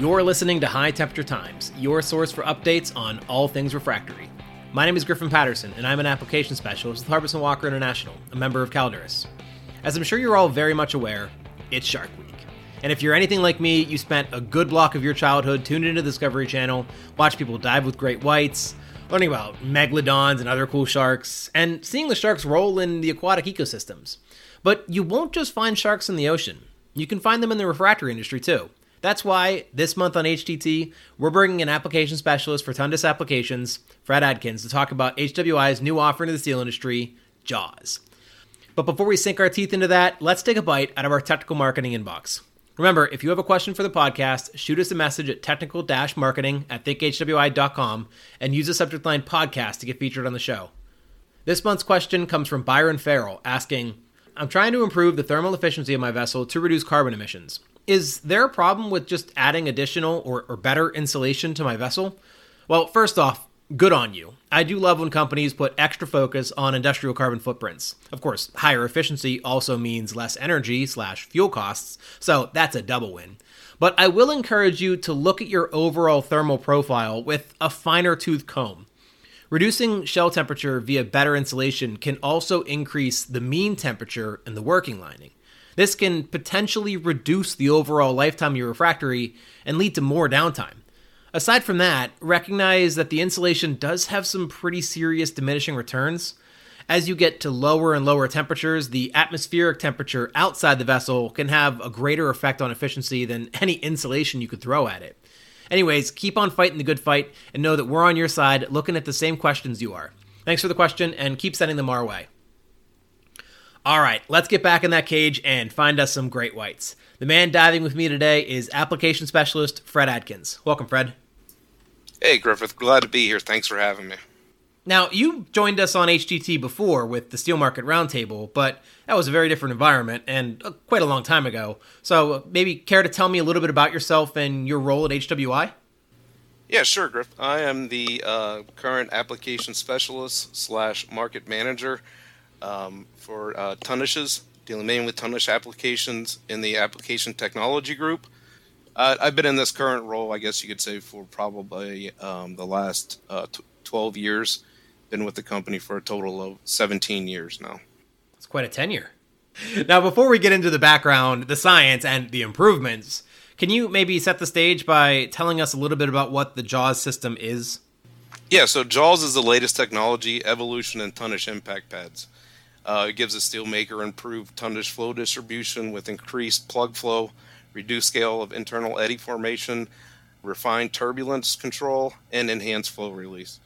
You're listening to High Temperature Times, your source for updates on all things refractory. My name is Griffin Patterson, and I'm an application specialist with Harbison Walker International, a member of Calderys. As I'm sure you're all very much aware, it's Shark Week. And if you're anything like me, you spent a good block of your childhood tuned into the Discovery Channel, watch people dive with great whites, learning about megalodons and other cool sharks, and seeing the sharks' role in the aquatic ecosystems. But you won't just find sharks in the ocean. You can find them in the refractory industry too. That's why this month on HTT, we're bringing an application specialist for Tundish Applications, Fred Adkins, to talk about HWI's new offering to the steel industry, JAWS. But before we sink our teeth into that, let's take a bite out of our technical marketing inbox. Remember, if you have a question for the podcast, shoot us a message at technical marketing at thinkhwi.com and use the subject line podcast to get featured on the show. This month's question comes from Byron Farrell asking, I'm trying to improve the thermal efficiency of my vessel to reduce carbon emissions. Is there a problem with just adding additional or, or better insulation to my vessel? Well, first off, good on you. I do love when companies put extra focus on industrial carbon footprints. Of course, higher efficiency also means less energy slash fuel costs, so that's a double win. But I will encourage you to look at your overall thermal profile with a finer tooth comb. Reducing shell temperature via better insulation can also increase the mean temperature in the working lining. This can potentially reduce the overall lifetime of your refractory and lead to more downtime. Aside from that, recognize that the insulation does have some pretty serious diminishing returns. As you get to lower and lower temperatures, the atmospheric temperature outside the vessel can have a greater effect on efficiency than any insulation you could throw at it. Anyways, keep on fighting the good fight and know that we're on your side looking at the same questions you are. Thanks for the question and keep sending them our way. All right, let's get back in that cage and find us some great whites. The man diving with me today is application specialist Fred Adkins. Welcome, Fred. Hey, Griffith. Glad to be here. Thanks for having me. Now, you joined us on HTT before with the Steel Market Roundtable, but that was a very different environment and uh, quite a long time ago. So, uh, maybe care to tell me a little bit about yourself and your role at HWI? Yeah, sure, Griff. I am the uh, current application specialist slash market manager um, for uh, Tundishes, dealing mainly with Tundish applications in the application technology group. Uh, I've been in this current role, I guess you could say, for probably um, the last uh, t- 12 years. Been with the company for a total of 17 years now. It's quite a tenure. Now, before we get into the background, the science, and the improvements, can you maybe set the stage by telling us a little bit about what the JAWS system is? Yeah, so JAWS is the latest technology evolution in Tundish impact pads. Uh, it gives a steelmaker improved Tundish flow distribution with increased plug flow, reduced scale of internal eddy formation, refined turbulence control, and enhanced flow release.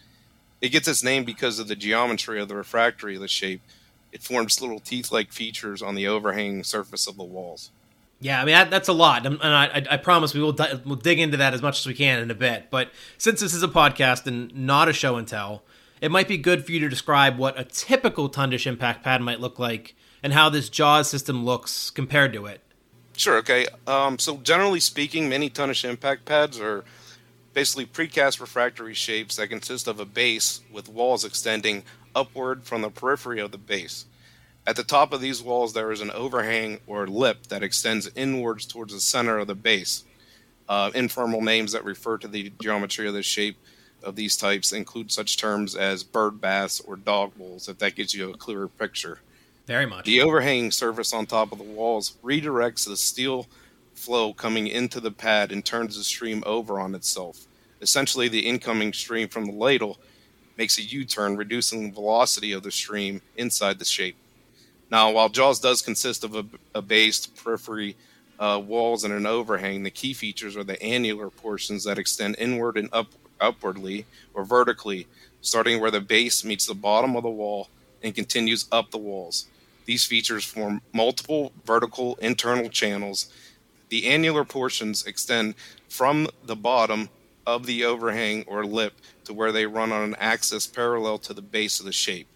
It gets its name because of the geometry of the refractory of the shape. It forms little teeth-like features on the overhanging surface of the walls. Yeah, I mean that, that's a lot, and I, I, promise we will di- we'll dig into that as much as we can in a bit. But since this is a podcast and not a show and tell, it might be good for you to describe what a typical Tundish impact pad might look like and how this JAWS system looks compared to it. Sure. Okay. Um, so generally speaking, many Tundish impact pads are basically precast refractory shapes that consist of a base with walls extending upward from the periphery of the base. At the top of these walls, there is an overhang or lip that extends inwards towards the center of the base. Uh, informal names that refer to the geometry of this shape of these types include such terms as bird baths or dog bowls, if that gives you a clearer picture. Very much. The overhanging surface on top of the walls redirects the steel flow coming into the pad and turns the stream over on itself. Essentially, the incoming stream from the ladle makes a U turn, reducing the velocity of the stream inside the shape. Now, while JAWS does consist of a, a based periphery uh, walls and an overhang, the key features are the annular portions that extend inward and up, upwardly or vertically, starting where the base meets the bottom of the wall and continues up the walls. These features form multiple vertical internal channels. The annular portions extend from the bottom of the overhang or lip to where they run on an axis parallel to the base of the shape.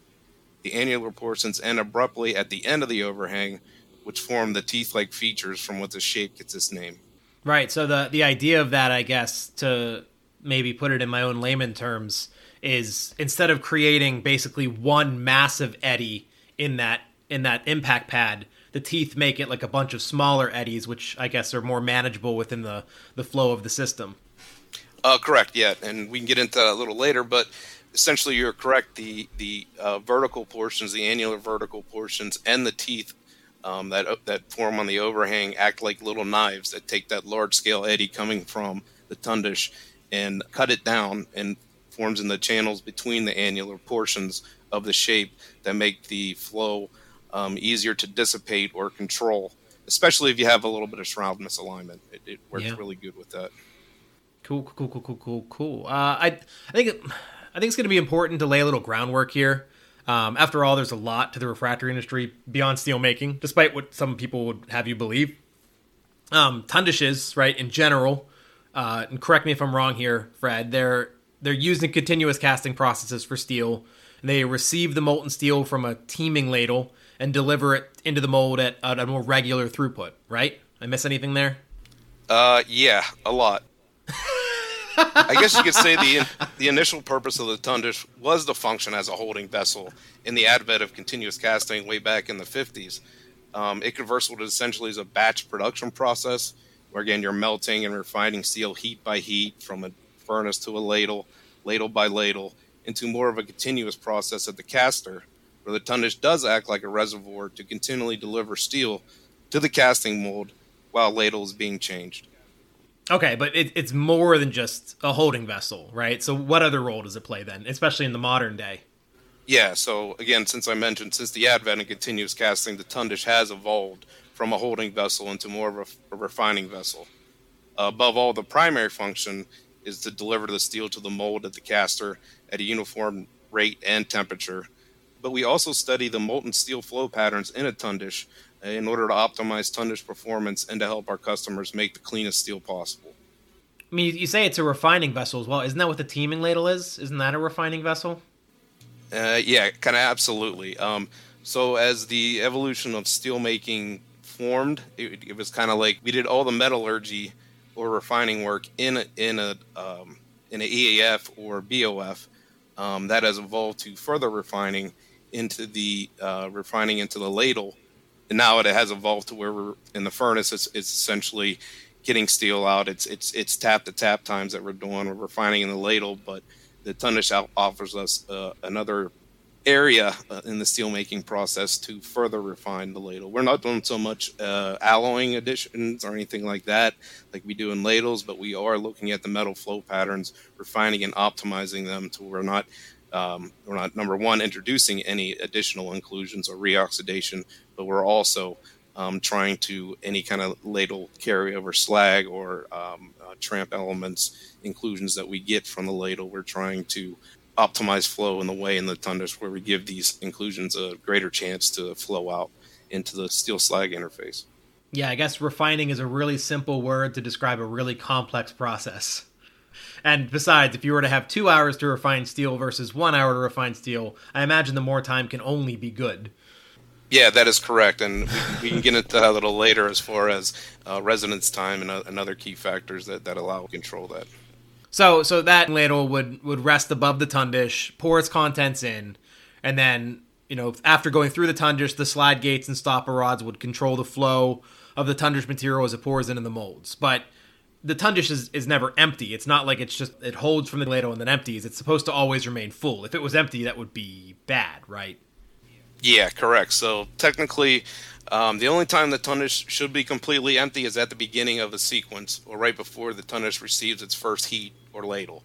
The annular portions end abruptly at the end of the overhang, which form the teeth like features from what the shape gets its name. Right. So the the idea of that, I guess, to maybe put it in my own layman terms, is instead of creating basically one massive eddy in that in that impact pad, the teeth make it like a bunch of smaller eddies, which I guess are more manageable within the the flow of the system. Uh, correct. Yeah, and we can get into that a little later, but essentially you're correct. The the uh, vertical portions, the annular vertical portions, and the teeth um, that uh, that form on the overhang act like little knives that take that large scale eddy coming from the tundish and cut it down and forms in the channels between the annular portions of the shape that make the flow um, easier to dissipate or control, especially if you have a little bit of shroud misalignment. It, it works yeah. really good with that. Cool, cool, cool, cool, cool, cool. Uh, I, I think, it, I think it's going to be important to lay a little groundwork here. Um, after all, there's a lot to the refractory industry beyond steel making, despite what some people would have you believe. Um, Tundishes, right, in general, uh, and correct me if I'm wrong here, Fred. They're they're using continuous casting processes for steel. They receive the molten steel from a teeming ladle and deliver it into the mold at, at a more regular throughput. Right? I miss anything there? Uh, yeah, a lot. I guess you could say the the initial purpose of the tundish was to function as a holding vessel in the advent of continuous casting way back in the 50s. Um, it converted essentially as a batch production process where again you're melting and refining steel heat by heat from a furnace to a ladle, ladle by ladle, into more of a continuous process at the caster, where the tundish does act like a reservoir to continually deliver steel to the casting mold while ladle is being changed. Okay, but it, it's more than just a holding vessel, right? So, what other role does it play then, especially in the modern day? Yeah, so again, since I mentioned, since the advent of continuous casting, the tundish has evolved from a holding vessel into more of a, a refining vessel. Uh, above all, the primary function is to deliver the steel to the mold at the caster at a uniform rate and temperature. But we also study the molten steel flow patterns in a tundish in order to optimize tundish performance and to help our customers make the cleanest steel possible. I mean, you say it's a refining vessel as well. Isn't that what the teeming ladle is? Isn't that a refining vessel? Uh, yeah, kind of absolutely. Um, so as the evolution of steelmaking formed. It, it was kind of like we did all the metallurgy or refining work in a, in a um, in an EAF or BOF. Um, that has evolved to further refining into the uh, refining into the ladle, and now it has evolved to where we're in the furnace. It's, it's essentially getting steel out. It's it's it's tap to tap times that we're doing. We're refining in the ladle, but the Tundish offers us uh, another area uh, in the steelmaking process to further refine the ladle. We're not doing so much uh, alloying additions or anything like that, like we do in ladles, but we are looking at the metal flow patterns, refining and optimizing them to we're not um, we're not number one introducing any additional inclusions or reoxidation, but we're also um, trying to any kind of ladle carryover slag or um, uh, tramp elements inclusions that we get from the ladle. We're trying to optimize flow in the way in the tundish where we give these inclusions a greater chance to flow out into the steel slag interface. Yeah, I guess refining is a really simple word to describe a really complex process. And besides, if you were to have two hours to refine steel versus one hour to refine steel, I imagine the more time can only be good. Yeah, that is correct, and we, we can get into that a little later as far as uh, residence time and, uh, and other key factors that, that allow control that. So so that ladle would would rest above the tundish, pour its contents in, and then you know after going through the tundish, the slide gates and stopper rods would control the flow of the tundish material as it pours into the molds. But the tundish is, is never empty. It's not like it's just it holds from the ladle and then empties. It's supposed to always remain full. If it was empty, that would be bad, right? Yeah, correct. So technically, um, the only time the tundish should be completely empty is at the beginning of a sequence or right before the tundish receives its first heat or ladle.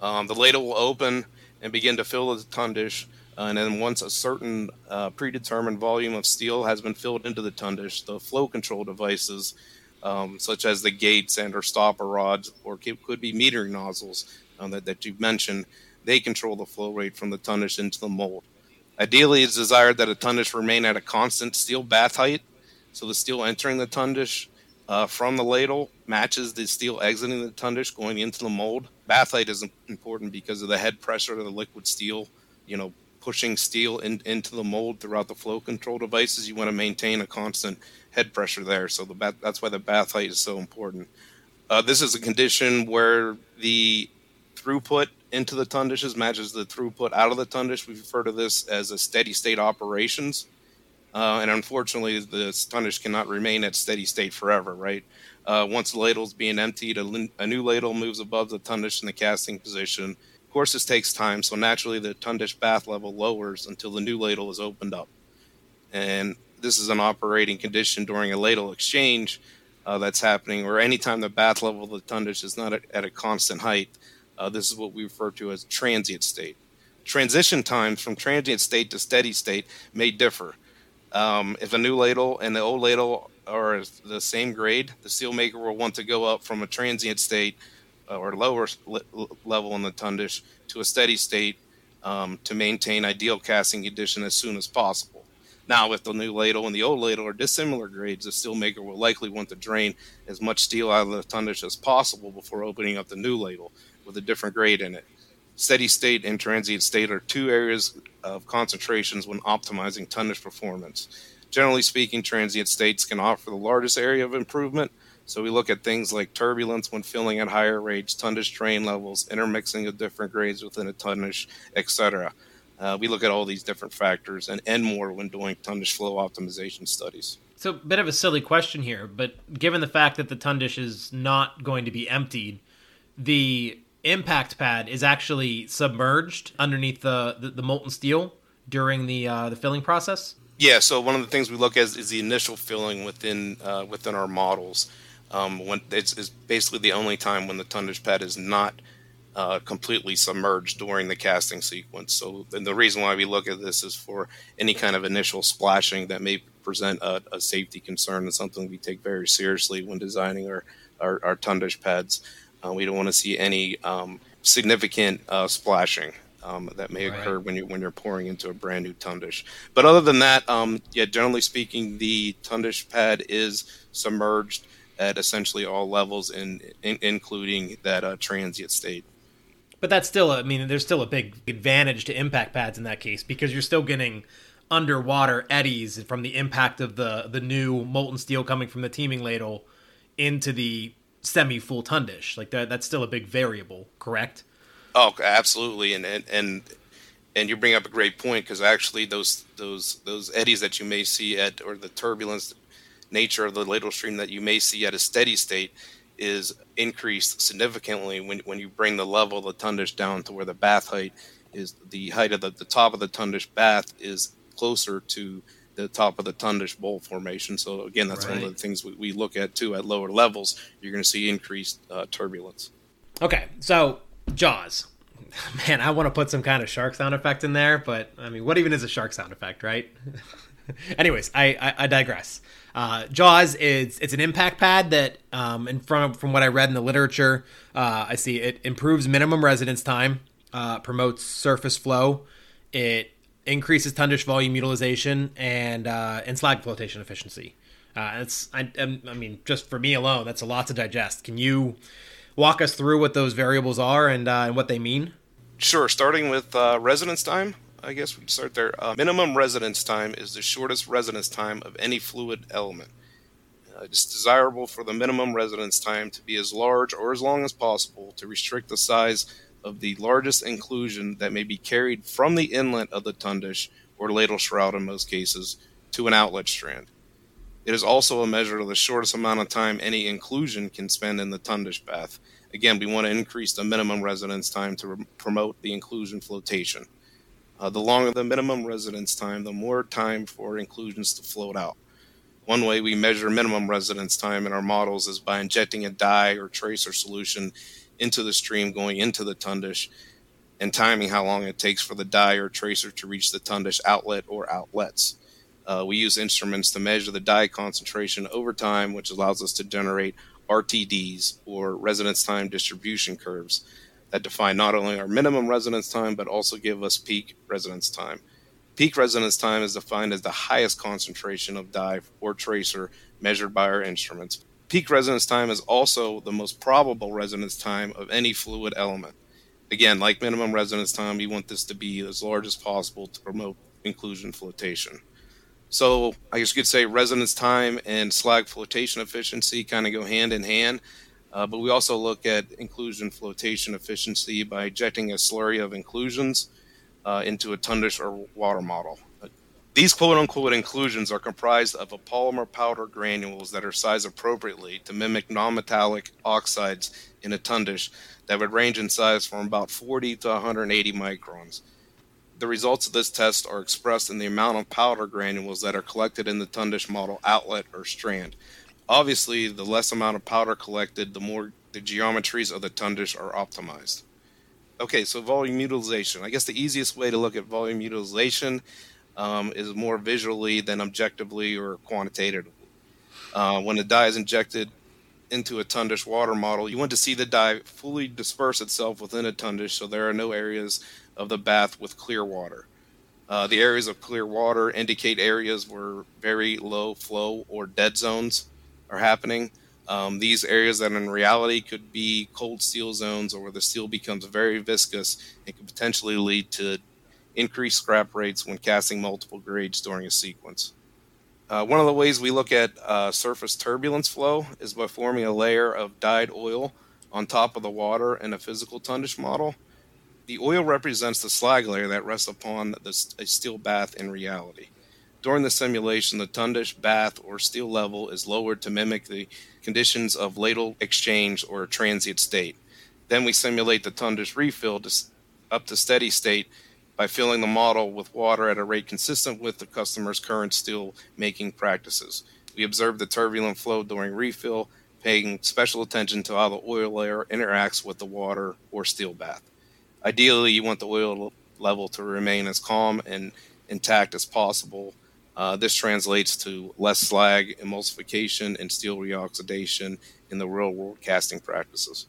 Um, the ladle will open and begin to fill the tundish, uh, and then once a certain uh, predetermined volume of steel has been filled into the tundish, the flow control devices, um, such as the gates and or stopper rods, or could be metering nozzles uh, that, that you mentioned, they control the flow rate from the tundish into the mold. Ideally, it's desired that a tundish remain at a constant steel bath height, so the steel entering the tundish uh, from the ladle matches the steel exiting the tundish going into the mold. Bath height is important because of the head pressure of the liquid steel, you know, pushing steel in, into the mold throughout the flow control devices. You want to maintain a constant head pressure there, so the bath, that's why the bath height is so important. Uh, this is a condition where the throughput into the tundishes matches the throughput out of the tundish. We refer to this as a steady state operations. Uh, and unfortunately, the tundish cannot remain at steady state forever, right? Uh, once the ladle is being emptied, a, a, new ladle moves above the tundish in the casting position. Of course, this takes time, so naturally the tundish bath level lowers until the new ladle is opened up. And this is an operating condition during a ladle exchange uh, that's happening, or anytime the bath level of the tundish is not at, at a constant height. Uh, this is what we refer to as transient state. Transition times from transient state to steady state may differ. Um, if a new ladle and the old ladle are the same grade, the steel maker will want to go up from a transient state uh, or lower level in the tundish to a steady state um, to maintain ideal casting condition as soon as possible. Now, if the new ladle and the old ladle are dissimilar grades, the steel maker will likely want to drain as much steel out of the tundish as possible before opening up the new ladle with a different grade in it. Steady state and transient state are two areas of concentrations when optimizing tundish performance. Generally speaking, transient states can offer the largest area of improvement. So we look at things like turbulence when filling at higher rates, tundish drain levels, intermixing of different grades within a tundish, etc. Uh, we look at all these different factors and, and more when doing tundish flow optimization studies. So, a bit of a silly question here, but given the fact that the tundish is not going to be emptied, the impact pad is actually submerged underneath the, the, the molten steel during the uh, the filling process. Yeah, so one of the things we look at is, is the initial filling within uh, within our models. Um, when it's, it's, basically the only time when the tundish pad is not uh, completely submerged during the casting sequence. So the reason why we look at this is for any kind of initial splashing that may present a, a safety concern and something we take very seriously when designing our, our, our tundish pads. Uh, we don't want to see any um, significant uh, splashing um, that may occur right. when you when you're pouring into a brand new tundish. But other than that, um, yeah, generally speaking, the tundish pad is submerged at essentially all levels, in, in including that uh, transient state. But that's still, I mean, there's still a big advantage to impact pads in that case because you're still getting underwater eddies from the impact of the the new molten steel coming from the teeming ladle into the semi full tundish. Like that, that's still a big variable, correct? Oh, absolutely, and and and, and you bring up a great point because actually those those those eddies that you may see at or the turbulence nature of the ladle stream that you may see at a steady state is increased significantly when when you bring the level of the tundish down to where the bath height is the height of the, the top of the tundish bath is closer to the top of the tundish bowl formation. So again, that's right. one of the things we, we, look at too. At lower levels, you're going to see increased uh, turbulence. Okay, so Jaws. Man, I want to put some kind of shark sound effect in there, but I mean, what even is a shark sound effect, right? Anyways, I, I, I digress. Uh, Jaws is it's an impact pad that, um, in front from what I read in the literature, uh, I see it improves minimum residence time, uh, promotes surface flow, it increases tundish volume utilization, and uh, and slag flotation efficiency. Uh, it's I, I mean just for me alone, that's a lot to digest. Can you walk us through what those variables are and, uh, and what they mean? Sure. Starting with uh, residence time, I guess we'd start there. Uh, minimum residence time is the shortest residence time of any fluid element. Uh, it's desirable for the minimum residence time to be as large or as long as possible to restrict the size of the largest inclusion that may be carried from the inlet of the tundish or ladle shroud in most cases to an outlet strand. It is also a measure of the shortest amount of time any inclusion can spend in the tundish bath. Again, we want to increase the minimum residence time to re- promote the inclusion flotation. Uh, the longer the minimum residence time, the more time for inclusions to float out. One way we measure minimum residence time in our models is by injecting a dye or tracer solution into the stream going into the tundish and timing how long it takes for the dye or tracer to reach the tundish outlet or outlets. Uh, we use instruments to measure the dye concentration over time, which allows us to generate RTDs or residence time distribution curves that define not only our minimum residence time but also give us peak residence time. Peak residence time is defined as the highest concentration of dye or tracer measured by our instruments. Peak residence time is also the most probable residence time of any fluid element. Again, like minimum residence time, we want this to be as large as possible to promote inclusion flotation. So I guess you could say residence time and slag flotation efficiency kind of go hand in hand. Uh, but we also look at inclusion flotation efficiency by ejecting a slurry of inclusions uh, into a tundish or water model. These quote unquote inclusions are comprised of a polymer powder granules that are sized appropriately to mimic non-metallic oxides in a tundish that would range in size from about 40 to 180 microns. The results of this test are expressed in the amount of powder granules that are collected in the tundish model outlet or strand. Obviously, the less amount of powder collected, the more the geometries of the tundish are optimized. Okay, so volume utilization. I guess the easiest way to look at volume utilization um, is more visually than objectively or quantitatively. Uh, when a dye is injected into a tundish water model, you want to see the dye fully disperse itself within a tundish so there are no areas of the bath with clear water. Uh, the areas of clear water indicate areas where very low flow or dead zones are happening. Um, these areas that in reality could be cold steel zones or where the steel becomes very viscous and could potentially lead to increased scrap rates when casting multiple grades during a sequence. Uh, one of the ways we look at uh, surface turbulence flow is by forming a layer of dyed oil on top of the water in a physical tundish model. The oil represents the slag layer that rests upon the, a steel bath in reality. During the simulation, the tundish bath or steel level is lowered to mimic the conditions of ladle exchange or transient state. Then we simulate the tundish refill to, up to steady state by filling the model with water at a rate consistent with the customer's current steel making practices. We observe the turbulent flow during refill, paying special attention to how the oil layer interacts with the water or steel bath. Ideally, you want the oil level to remain as calm and intact as possible. Uh, this translates to less slag emulsification and steel reoxidation in the real world casting practices.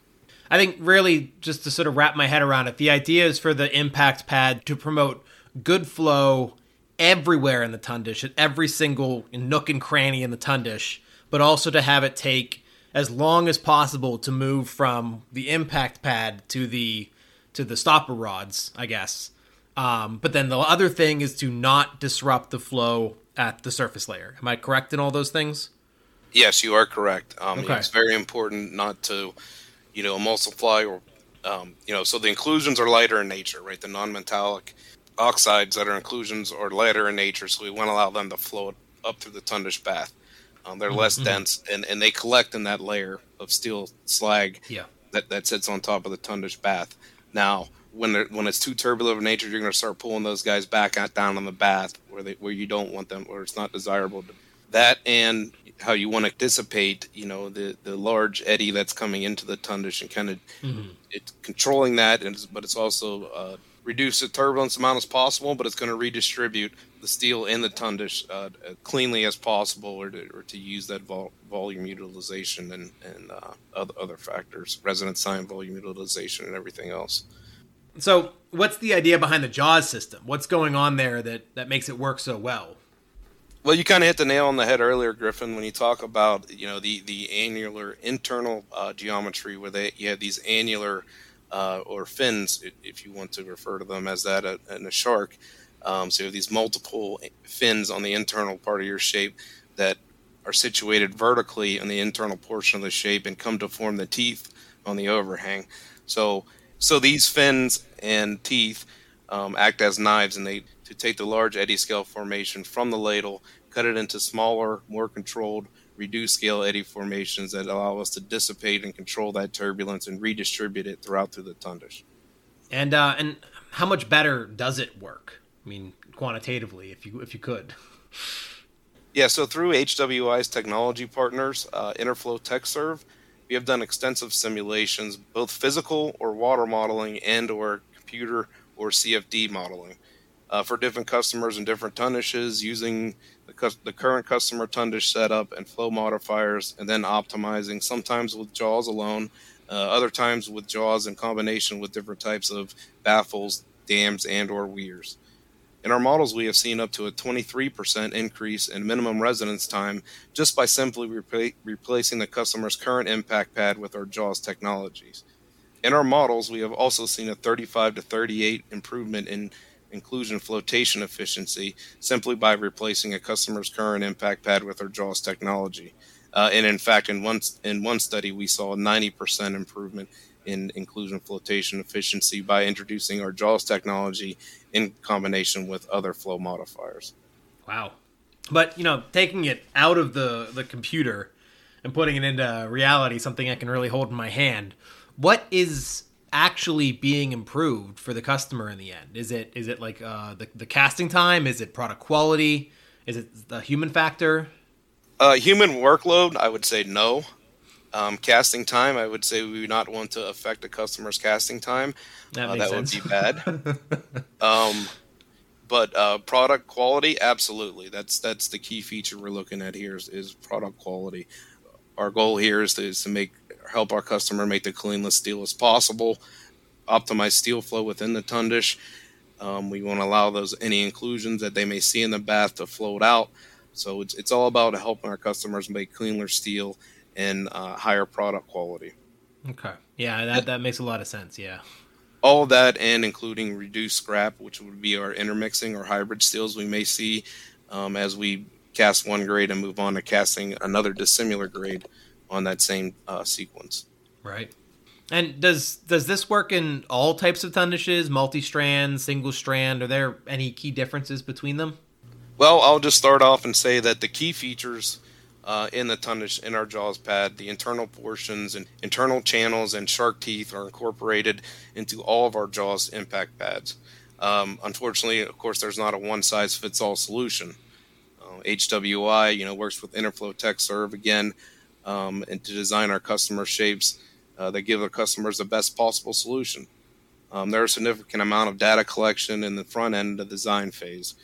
I think really just to sort of wrap my head around it, the idea is for the impact pad to promote good flow everywhere in the tundish, at every single nook and cranny in the tundish, but also to have it take as long as possible to move from the impact pad to the to the stopper rods, I guess. Um, but then the other thing is to not disrupt the flow at the surface layer. Am I correct in all those things? Yes, you are correct. Um, okay. It's very important not to, you know, emulsify or, um, you know, so the inclusions are lighter in nature, right? The non-metallic oxides that are inclusions are lighter in nature, so we want to allow them to float up through the tundish bath. Um, they're less mm-hmm. dense, and, and they collect in that layer of steel slag yeah. that, that sits on top of the tundish bath. Now, when when it's too turbulent of nature, you're going to start pulling those guys back out down on the bath where they where you don't want them, or it's not desirable. To, that and how you want to dissipate, you know, the the large eddy that's coming into the tundish and kind of mm-hmm. it's controlling that, and but it's also uh, reduce the turbulence amount as possible, but it's going to redistribute the steel in the tundish uh, cleanly as possible, or to, or to use that vol- volume utilization and, and uh, other, other factors, resonance time, volume utilization, and everything else. So, what's the idea behind the JAWS system? What's going on there that, that makes it work so well? Well, you kind of hit the nail on the head earlier, Griffin, when you talk about you know the the annular internal uh, geometry, where they you have these annular uh, or fins, if you want to refer to them as that uh, in a shark. Um, so you have these multiple fins on the internal part of your shape that are situated vertically on the internal portion of the shape and come to form the teeth on the overhang. So so these fins and teeth um, act as knives, and they to take the large eddy scale formation from the ladle, cut it into smaller, more controlled, reduced scale eddy formations that allow us to dissipate and control that turbulence and redistribute it throughout through the tundish. And uh, and how much better does it work? I mean, quantitatively, if you if you could. Yeah, so through HWI's technology partners, uh, Interflow TechServe, we have done extensive simulations, both physical or water modeling and or computer or CFD modeling uh, for different customers and different tundishes using the, cu- the current customer tundish setup and flow modifiers and then optimizing sometimes with jaws alone, uh, other times with jaws in combination with different types of baffles, dams, and or weirs. In our models, we have seen up to a 23% increase in minimum residence time just by simply repla- replacing the customer's current impact pad with our JAWS technologies. In our models, we have also seen a 35 to 38 improvement in inclusion flotation efficiency simply by replacing a customer's current impact pad with our JAWS technology. Uh, and in fact, in one in one study, we saw a 90% improvement in inclusion flotation efficiency by introducing our JAWS technology in combination with other flow modifiers. Wow. But, you know, taking it out of the, the computer and putting it into reality, something I can really hold in my hand, what is actually being improved for the customer in the end? Is it is it like uh, the, the casting time? Is it product quality? Is it the human factor? Uh, human workload, I would say no. Um, casting time, I would say we would not want to affect the customer's casting time. That, Uh, that would be bad. um, but uh, product quality, absolutely. That's that's the key feature we're looking at here is, is product quality. Our goal here is to, is to make help our customer make the cleanest steel as possible, optimize steel flow within the tundish. Um, we want to allow those any inclusions that they may see in the bath to float out. So it's it's all about helping our customers make cleaner steel and uh, higher product quality. Okay. Yeah, that, that makes a lot of sense. Yeah. all of that and including reduced scrap, which would be our intermixing or hybrid steels we may see um, as we cast one grade and move on to casting another dissimilar grade on that same uh, sequence. Right. And does does this work in all types of tundishes, multi-strand, single strand? Are there any key differences between them? Well, I'll just start off and say that the key features uh, in the tundish in our jaws pad, the internal portions and internal channels and shark teeth are incorporated into all of our jaws impact pads. Um, unfortunately, of course, there's not a one size fits all solution. Uh, HWI, you know, works with Interflow Tech Serve again, um, and to design our customer shapes uh, that give our customers the best possible solution. Um, there are a significant amount of data collection in the front end of the design phase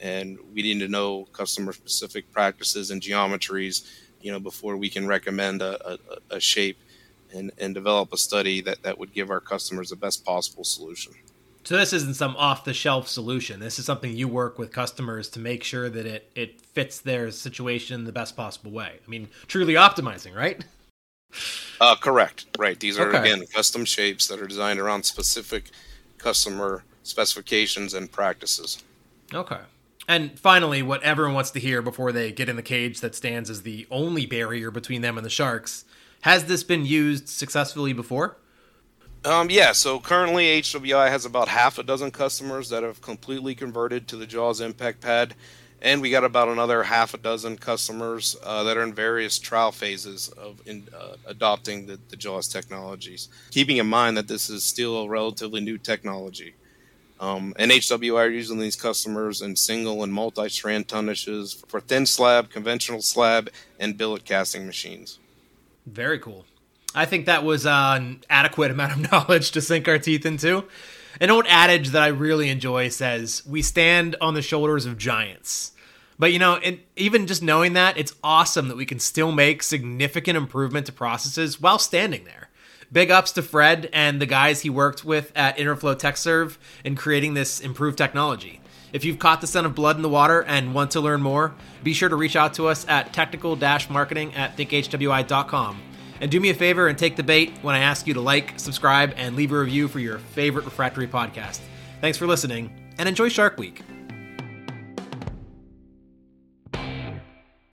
and we need to know customer specific practices and geometries you know before we can recommend a, a, a shape and, and develop a study that, that would give our customers the best possible solution So this isn't some off-the-shelf solution. This is something you work with customers to make sure that it it fits their situation in the best possible way. I mean, truly optimizing, right? uh, correct right these are Okay. again custom shapes that are designed around specific customer specifications and practices Okay. And finally, what everyone wants to hear before they get in the cage that stands as the only barrier between them and the sharks. Has this been used successfully before? Um, yeah, so currently HWI has about half a dozen customers that have completely converted to the JAWS Impact Pad, and we got about another half a dozen customers uh, that are in various trial phases of in, uh, adopting the, the JAWS technologies. Keeping in mind that this is still a relatively new technology. Um, and HWI are using these customers in single and multi-strand tundishes for thin slab, conventional slab, and billet casting machines. Very cool. I think that was uh, an adequate amount of knowledge to sink our teeth into. An old adage that I really enjoy says, We stand on the shoulders of giants. But you know, and even just knowing that, it's awesome that we can still make significant improvement to processes while standing there. Big ups to Fred and the guys he worked with at Interflow TechServe in creating this improved technology. If you've caught the scent of blood in the water and want to learn more, be sure to reach out to us at technical-marketing at thinkhwi.com. And do me a favor and take the bait when I ask you to like, subscribe, and leave a review for your favorite refractory podcast. Thanks for listening, and enjoy Shark Week.